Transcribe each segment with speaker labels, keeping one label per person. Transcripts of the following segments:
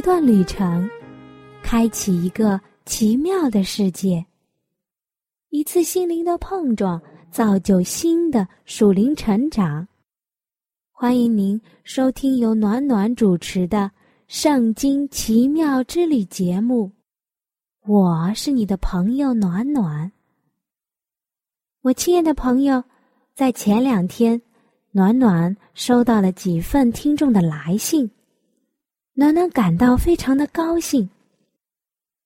Speaker 1: 一段旅程，开启一个奇妙的世界；一次心灵的碰撞，造就新的属灵成长。欢迎您收听由暖暖主持的《圣经奇妙之旅》节目，我是你的朋友暖暖。我亲爱的朋友，在前两天，暖暖收到了几份听众的来信。暖暖感到非常的高兴，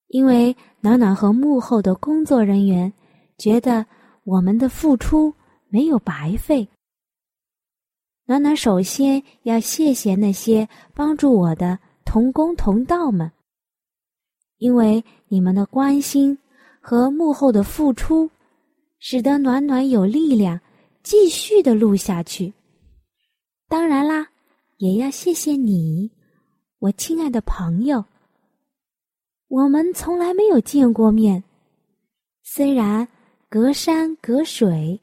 Speaker 1: 因为暖暖和幕后的工作人员觉得我们的付出没有白费。暖暖首先要谢谢那些帮助我的同工同道们，因为你们的关心和幕后的付出，使得暖暖有力量继续的录下去。当然啦，也要谢谢你。我亲爱的朋友，我们从来没有见过面，虽然隔山隔水，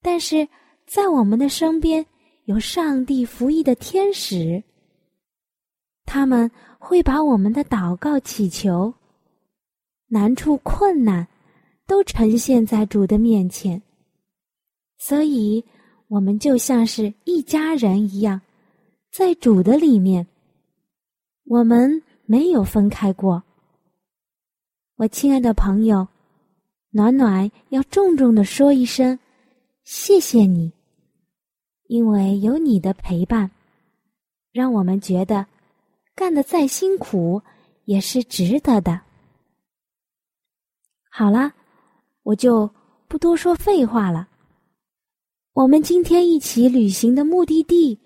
Speaker 1: 但是在我们的身边有上帝服役的天使，他们会把我们的祷告、祈求、难处、困难都呈现在主的面前，所以我们就像是一家人一样，在主的里面。我们没有分开过，我亲爱的朋友，暖暖要重重的说一声谢谢你，因为有你的陪伴，让我们觉得干的再辛苦也是值得的。好了，我就不多说废话了。我们今天一起旅行的目的地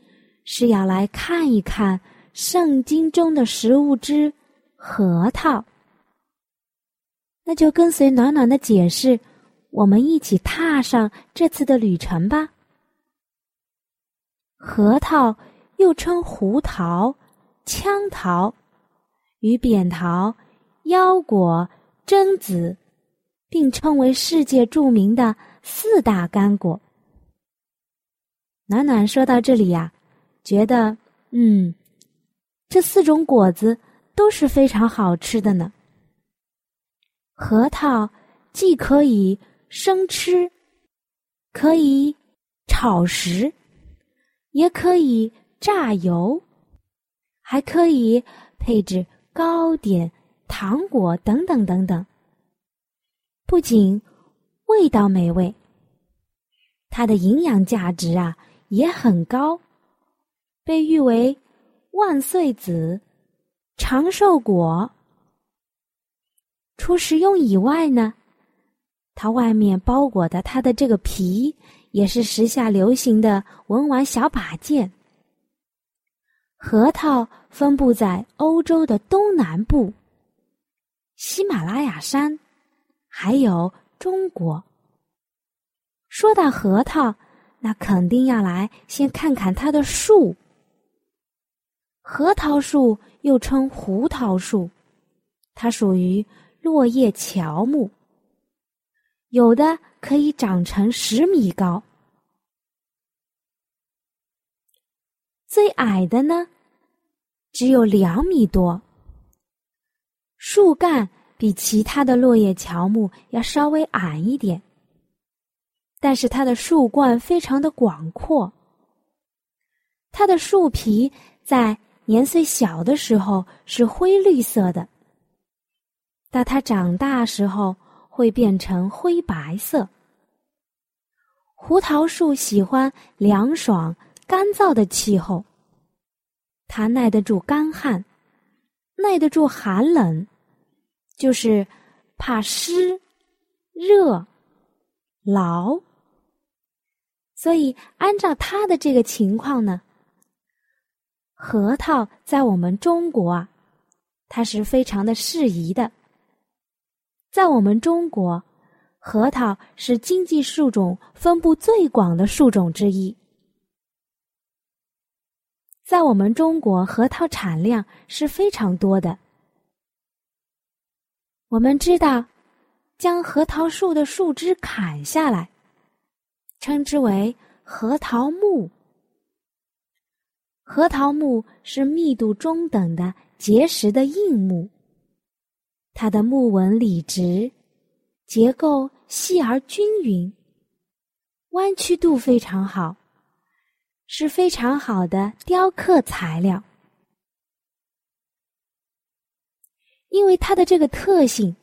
Speaker 1: 是要来看一看。圣经中的食物之核桃，那就跟随暖暖的解释，我们一起踏上这次的旅程吧。核桃又称胡桃、枪桃、与扁桃、腰果、榛子，并称为世界著名的四大干果。暖暖说到这里呀，觉得嗯。这四种果子都是非常好吃的呢。核桃既可以生吃，可以炒食，也可以榨油，还可以配置糕点、糖果等等等等。不仅味道美味，它的营养价值啊也很高，被誉为。万岁子，长寿果。除食用以外呢，它外面包裹的它的这个皮，也是时下流行的文玩小把件。核桃分布在欧洲的东南部、喜马拉雅山，还有中国。说到核桃，那肯定要来先看看它的树。核桃树又称胡桃树，它属于落叶乔木，有的可以长成十米高，最矮的呢只有两米多。树干比其他的落叶乔木要稍微矮一点，但是它的树冠非常的广阔，它的树皮在。年岁小的时候是灰绿色的，到它长大时候会变成灰白色。胡桃树喜欢凉爽、干燥的气候，它耐得住干旱，耐得住寒冷，就是怕湿、热、老。所以，按照它的这个情况呢。核桃在我们中国啊，它是非常的适宜的。在我们中国，核桃是经济树种分布最广的树种之一。在我们中国，核桃产量是非常多的。我们知道，将核桃树的树枝砍下来，称之为核桃木。核桃木是密度中等的结实的硬木，它的木纹理直，结构细而均匀，弯曲度非常好，是非常好的雕刻材料。因为它的这个特性，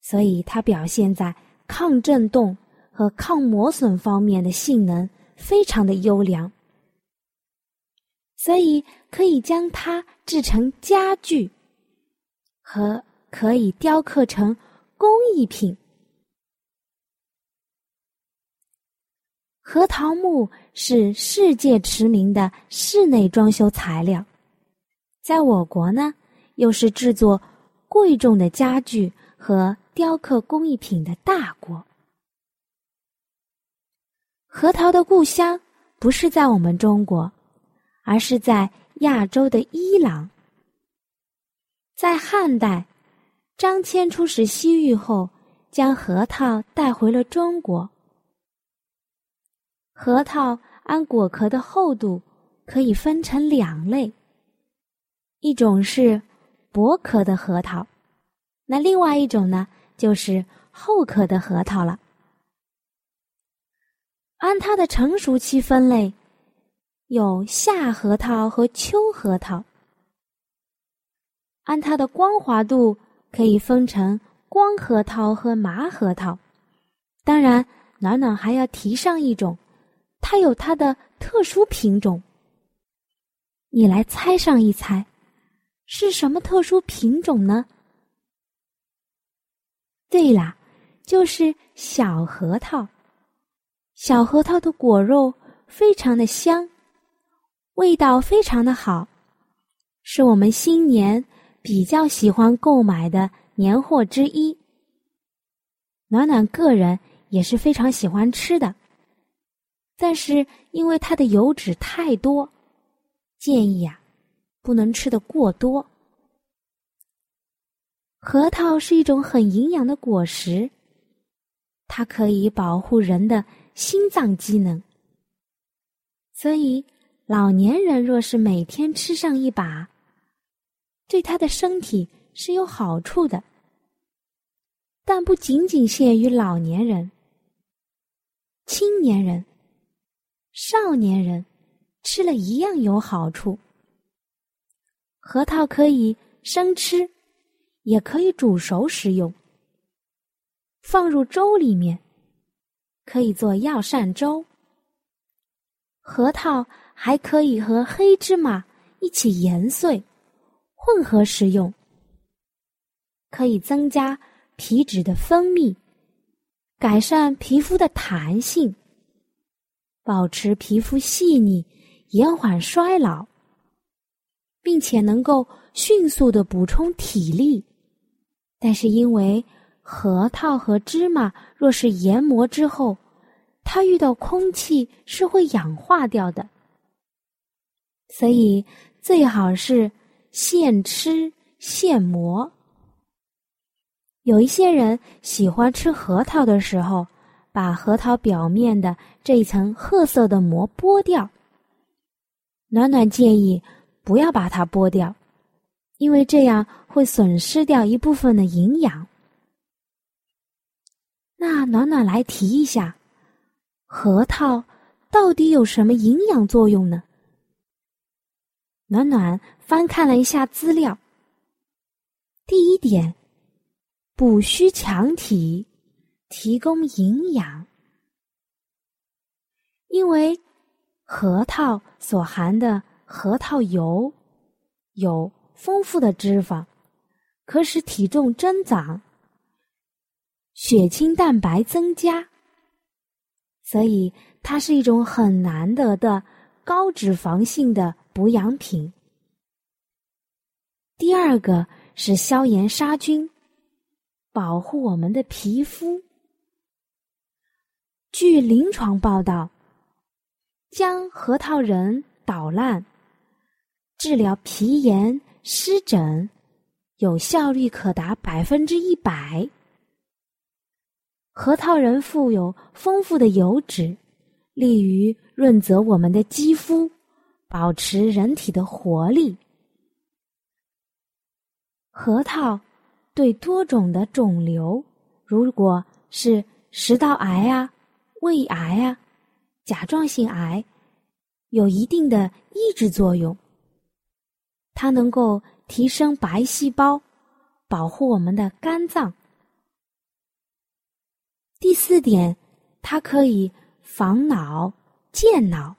Speaker 1: 所以它表现在抗震动和抗磨损方面的性能非常的优良。所以可以将它制成家具，和可以雕刻成工艺品。核桃木是世界驰名的室内装修材料，在我国呢，又是制作贵重的家具和雕刻工艺品的大国。核桃的故乡不是在我们中国。而是在亚洲的伊朗，在汉代，张骞出使西域后，将核桃带回了中国。核桃按果壳的厚度可以分成两类，一种是薄壳的核桃，那另外一种呢，就是厚壳的核桃了。按它的成熟期分类。有夏核桃和秋核桃，按它的光滑度可以分成光核桃和麻核桃。当然，暖暖还要提上一种，它有它的特殊品种。你来猜上一猜，是什么特殊品种呢？对啦，就是小核桃。小核桃的果肉非常的香。味道非常的好，是我们新年比较喜欢购买的年货之一。暖暖个人也是非常喜欢吃的，但是因为它的油脂太多，建议啊不能吃的过多。核桃是一种很营养的果实，它可以保护人的心脏机能，所以。老年人若是每天吃上一把，对他的身体是有好处的。但不仅仅限于老年人，青年人、少年人吃了一样有好处。核桃可以生吃，也可以煮熟食用，放入粥里面，可以做药膳粥。核桃。还可以和黑芝麻一起研碎，混合食用，可以增加皮脂的分泌，改善皮肤的弹性，保持皮肤细腻，延缓衰老，并且能够迅速的补充体力。但是因为核桃和芝麻若是研磨之后，它遇到空气是会氧化掉的。所以最好是现吃现磨。有一些人喜欢吃核桃的时候，把核桃表面的这一层褐色的膜剥掉。暖暖建议不要把它剥掉，因为这样会损失掉一部分的营养。那暖暖来提一下，核桃到底有什么营养作用呢？暖暖翻看了一下资料。第一点，补虚强体，提供营养。因为核桃所含的核桃油有丰富的脂肪，可使体重增长，血清蛋白增加，所以它是一种很难得的高脂肪性的。补养品。第二个是消炎杀菌，保护我们的皮肤。据临床报道，将核桃仁捣烂，治疗皮炎、湿疹，有效率可达百分之一百。核桃仁富有丰富的油脂，利于润泽我们的肌肤，保持人体的活力。核桃对多种的肿瘤，如果是食道癌啊、胃癌啊、甲状腺癌，有一定的抑制作用。它能够提升白细胞，保护我们的肝脏。第四点，它可以防脑、健脑。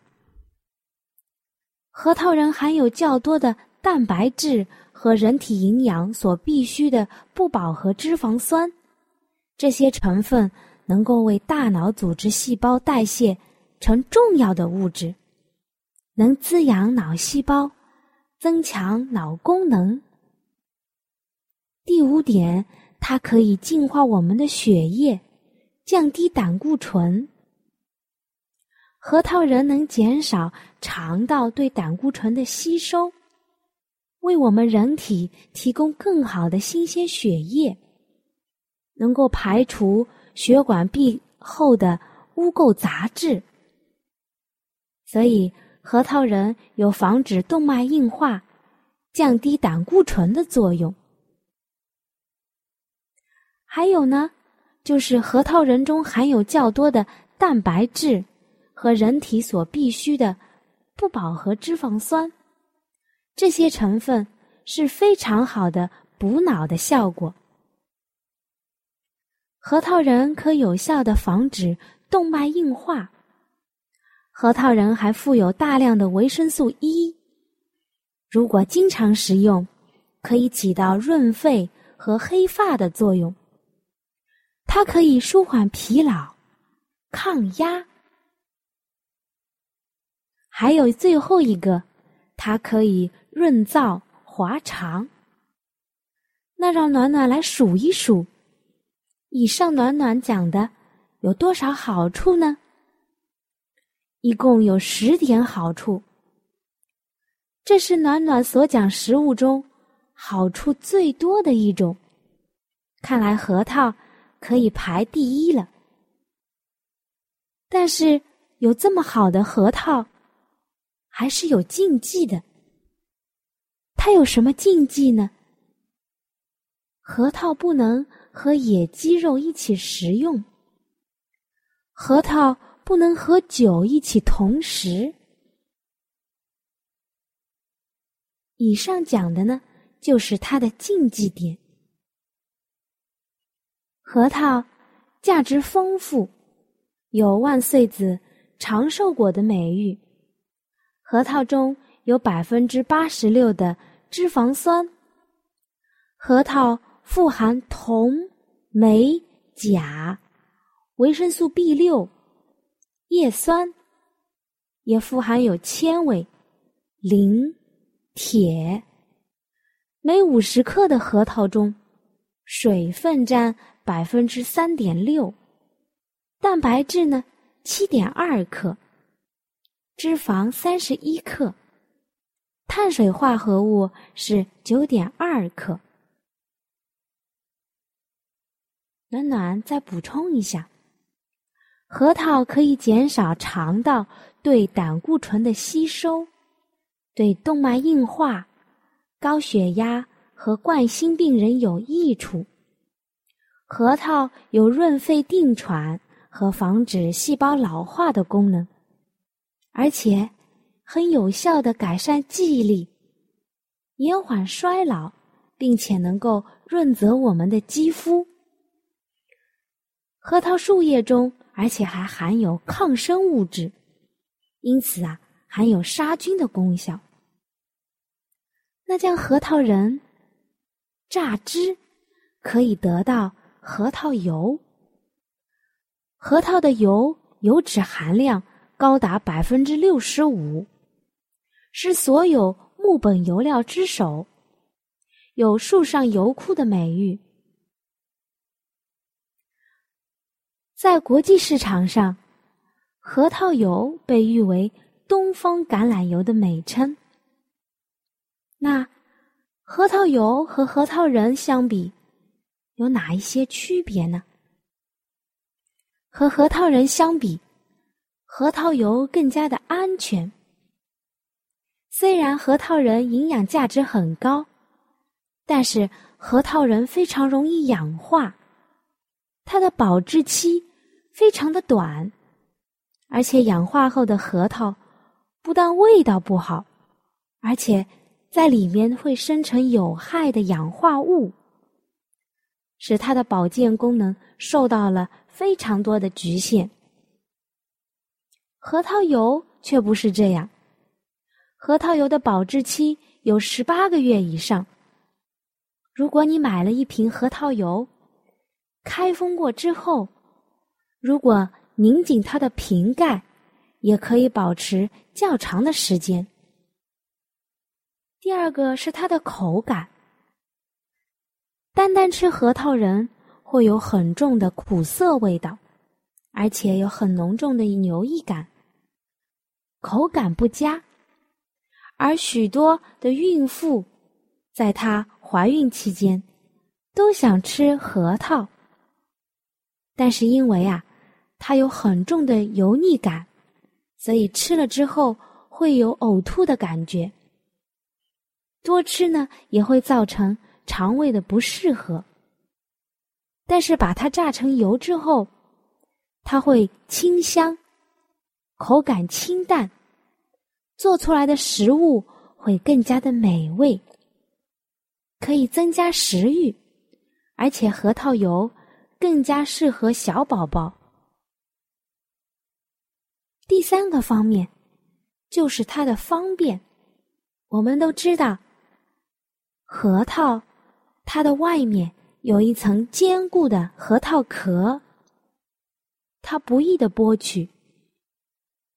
Speaker 1: 核桃仁含有较多的蛋白质和人体营养所必需的不饱和脂肪酸，这些成分能够为大脑组织细胞代谢成重要的物质，能滋养脑细胞，增强脑功能。第五点，它可以净化我们的血液。降低胆固醇，核桃仁能减少肠道对胆固醇的吸收，为我们人体提供更好的新鲜血液，能够排除血管壁后的污垢杂质。所以，核桃仁有防止动脉硬化、降低胆固醇的作用。还有呢？就是核桃仁中含有较多的蛋白质和人体所必需的不饱和脂肪酸，这些成分是非常好的补脑的效果。核桃仁可有效的防止动脉硬化。核桃仁还富有大量的维生素 E，如果经常食用，可以起到润肺和黑发的作用。它可以舒缓疲劳、抗压，还有最后一个，它可以润燥滑肠。那让暖暖来数一数，以上暖暖讲的有多少好处呢？一共有十点好处。这是暖暖所讲食物中好处最多的一种。看来核桃。可以排第一了，但是有这么好的核桃，还是有禁忌的。它有什么禁忌呢？核桃不能和野鸡肉一起食用，核桃不能和酒一起同食。以上讲的呢，就是它的禁忌点。核桃价值丰富，有“万岁子”“长寿果”的美誉。核桃中有百分之八十六的脂肪酸。核桃富含铜、镁、钾、维生素 B 六、叶酸，也富含有纤维、磷、铁。每五十克的核桃中，水分占。百分之三点六，蛋白质呢七点二克，脂肪三十一克，碳水化合物是九点二克。暖暖再补充一下，核桃可以减少肠道对胆固醇的吸收，对动脉硬化、高血压和冠心病人有益处。核桃有润肺定喘和防止细胞老化的功能，而且很有效的改善记忆力、延缓衰老，并且能够润泽我们的肌肤。核桃树叶中，而且还含有抗生物质，因此啊，含有杀菌的功效。那将核桃仁榨汁，可以得到。核桃油，核桃的油油脂含量高达百分之六十五，是所有木本油料之首，有“树上油库”的美誉。在国际市场上，核桃油被誉为“东方橄榄油”的美称。那核桃油和核桃仁相比，有哪一些区别呢？和核桃仁相比，核桃油更加的安全。虽然核桃仁营养价值很高，但是核桃仁非常容易氧化，它的保质期非常的短，而且氧化后的核桃不但味道不好，而且在里面会生成有害的氧化物，使它的保健功能受到了。非常多的局限，核桃油却不是这样。核桃油的保质期有十八个月以上。如果你买了一瓶核桃油，开封过之后，如果拧紧它的瓶盖，也可以保持较长的时间。第二个是它的口感，单单吃核桃仁。会有很重的苦涩味道，而且有很浓重的牛意感，口感不佳。而许多的孕妇在她怀孕期间都想吃核桃，但是因为啊，它有很重的油腻感，所以吃了之后会有呕吐的感觉。多吃呢也会造成肠胃的不适合。但是把它榨成油之后，它会清香，口感清淡，做出来的食物会更加的美味，可以增加食欲，而且核桃油更加适合小宝宝。第三个方面就是它的方便，我们都知道，核桃它的外面。有一层坚固的核桃壳，它不易的剥取。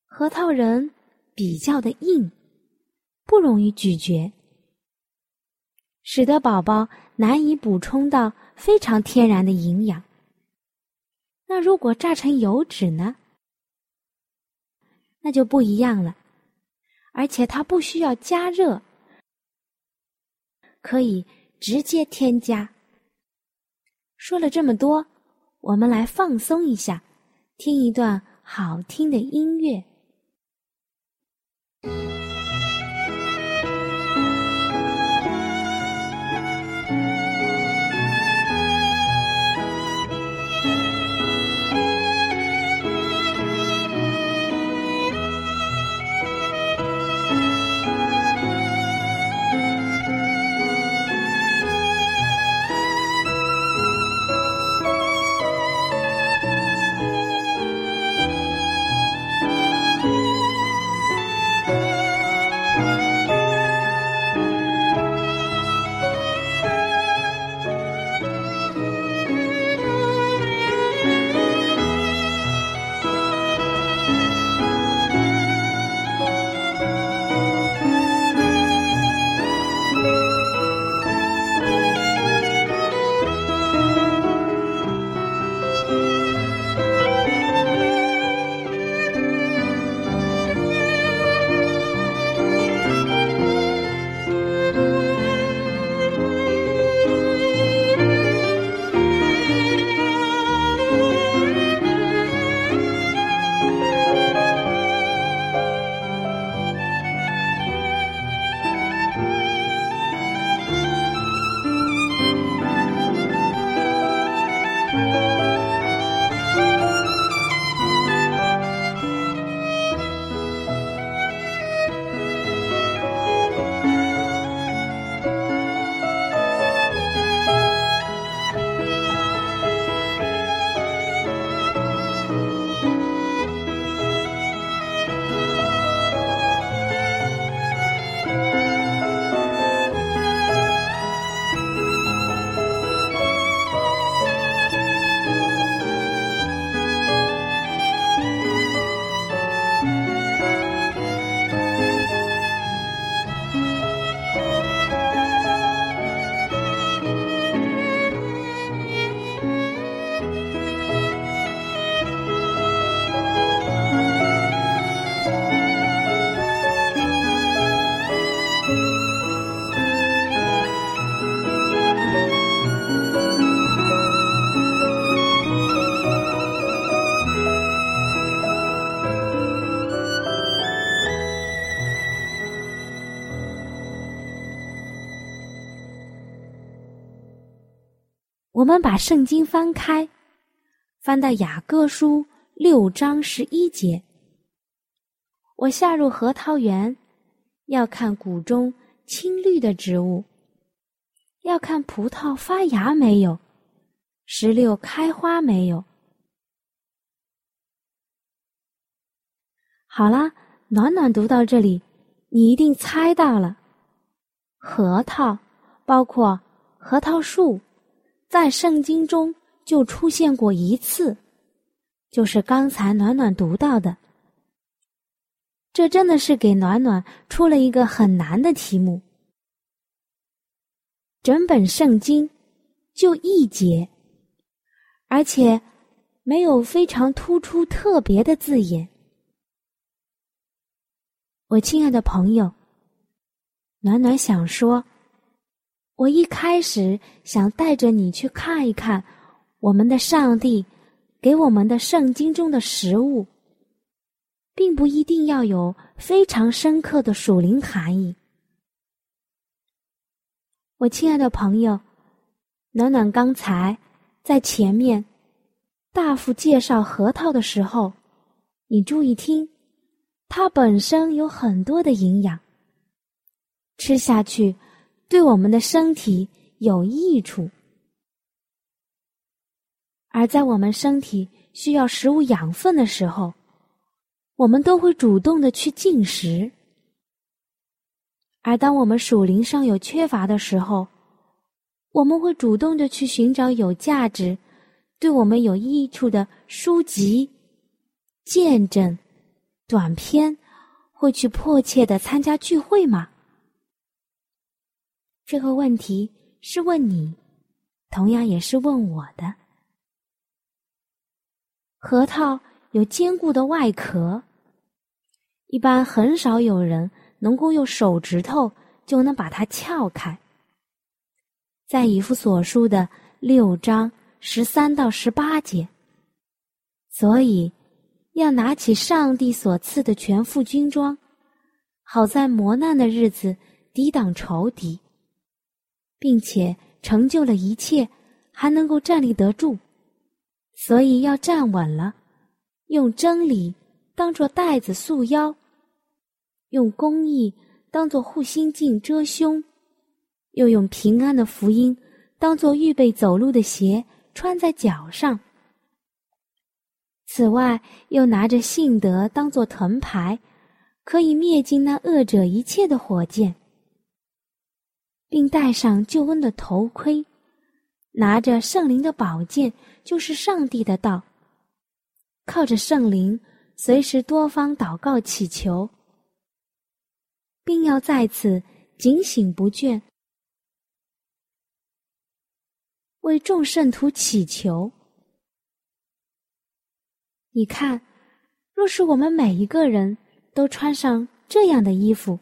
Speaker 1: 核桃仁比较的硬，不容易咀嚼，使得宝宝难以补充到非常天然的营养。那如果榨成油脂呢？那就不一样了，而且它不需要加热，可以直接添加。说了这么多，我们来放松一下，听一段好听的音乐。Thank you. 我们把圣经翻开，翻到雅各书六章十一节。我下入核桃园，要看谷中青绿的植物，要看葡萄发芽没有，石榴开花没有。好啦，暖暖读到这里，你一定猜到了，核桃包括核桃树，在圣经中就出现过一次，就是刚才暖暖读到的。这真的是给暖暖出了一个很难的题目。整本圣经就一节，而且没有非常突出特别的字眼。我亲爱的朋友，暖暖想说，我一开始想带着你去看一看我们的上帝给我们的圣经中的食物。并不一定要有非常深刻的属灵含义。我亲爱的朋友，暖暖刚才在前面大夫介绍核桃的时候，你注意听，它本身有很多的营养，吃下去对我们的身体有益处。而在我们身体需要食物养分的时候，我们都会主动的去进食，而当我们属灵上有缺乏的时候，我们会主动的去寻找有价值、对我们有益处的书籍、见证、短篇，会去迫切的参加聚会吗？这个问题是问你，同样也是问我的。核桃有坚固的外壳。一般很少有人能够用手指头就能把它撬开。在以弗所书的六章十三到十八节，所以要拿起上帝所赐的全副军装，好在磨难的日子抵挡仇敌，并且成就了一切，还能够站立得住。所以要站稳了，用真理。当做带子束腰，用公义当做护心镜遮胸，又用平安的福音当做预备走路的鞋穿在脚上。此外，又拿着信德当做藤牌，可以灭尽那恶者一切的火箭，并戴上救恩的头盔，拿着圣灵的宝剑，就是上帝的道，靠着圣灵。随时多方祷告祈求，并要在此警醒不倦，为众圣徒祈求。你看，若是我们每一个人都穿上这样的衣服，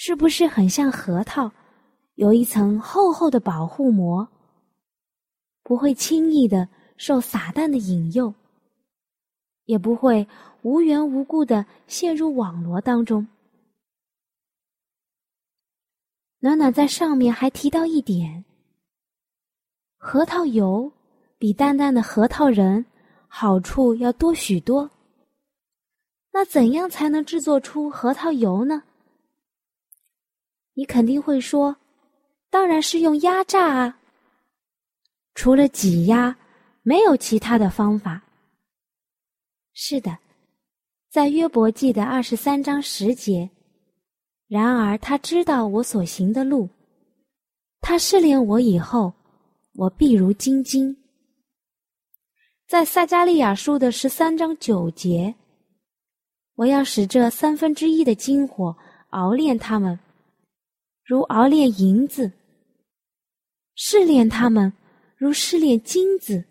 Speaker 1: 是不是很像核桃，有一层厚厚的保护膜，不会轻易的受撒旦的引诱？也不会无缘无故的陷入网罗当中。暖暖在上面还提到一点：核桃油比淡淡的核桃仁好处要多许多。那怎样才能制作出核桃油呢？你肯定会说，当然是用压榨啊！除了挤压，没有其他的方法。是的，在约伯记的二十三章十节。然而他知道我所行的路，他试炼我以后，我必如金晶。在撒加利亚书的十三章九节，我要使这三分之一的金火熬炼他们，如熬炼银子；试炼他们，如试炼金子。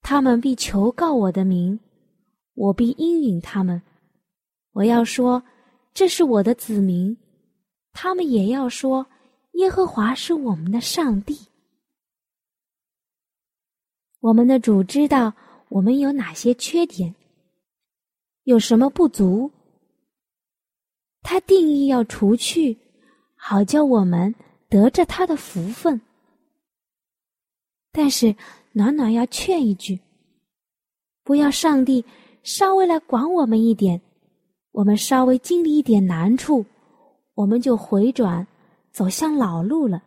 Speaker 1: 他们必求告我的名，我必应允他们。我要说，这是我的子民；他们也要说，耶和华是我们的上帝。我们的主知道我们有哪些缺点，有什么不足，他定义要除去，好叫我们得着他的福分。但是暖暖要劝一句：不要上帝稍微来管我们一点，我们稍微经历一点难处，我们就回转走向老路了。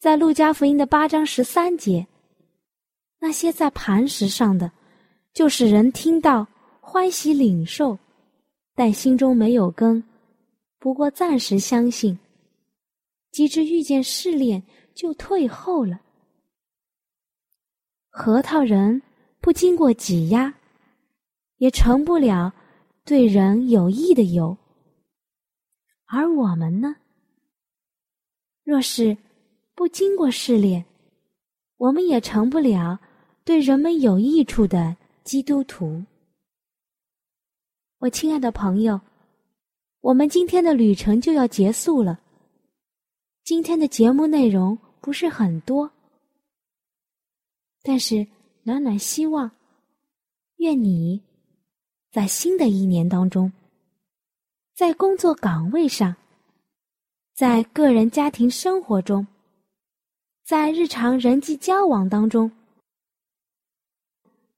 Speaker 1: 在路加福音的八章十三节，那些在磐石上的，就是人听到欢喜领受，但心中没有根，不过暂时相信，及至遇见试炼就退后了。核桃仁不经过挤压，也成不了对人有益的油。而我们呢？若是不经过试炼，我们也成不了对人们有益处的基督徒。我亲爱的朋友，我们今天的旅程就要结束了。今天的节目内容不是很多。但是，暖暖希望，愿你在新的一年当中，在工作岗位上，在个人家庭生活中，在日常人际交往当中，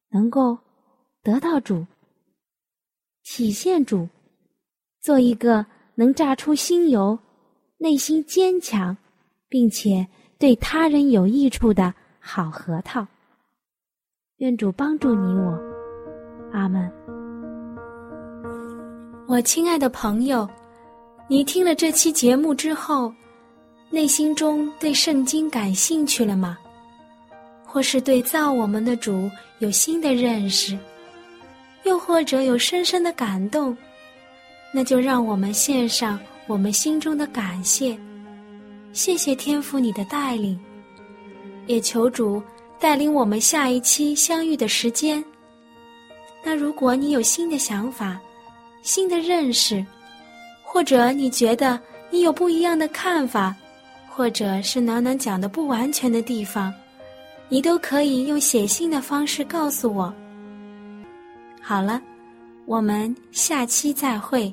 Speaker 1: 能够得到主，体现主，做一个能榨出新油、内心坚强，并且对他人有益处的好核桃。愿主帮助你我，阿门。我亲爱的朋友，你听了这期节目之后，内心中对圣经感兴趣了吗？或是对造我们的主有新的认识，又或者有深深的感动？那就让我们献上我们心中的感谢，谢谢天父你的带领，也求主。带领我们下一期相遇的时间。那如果你有新的想法、新的认识，或者你觉得你有不一样的看法，或者是暖暖讲的不完全的地方，你都可以用写信的方式告诉我。好了，我们下期再会。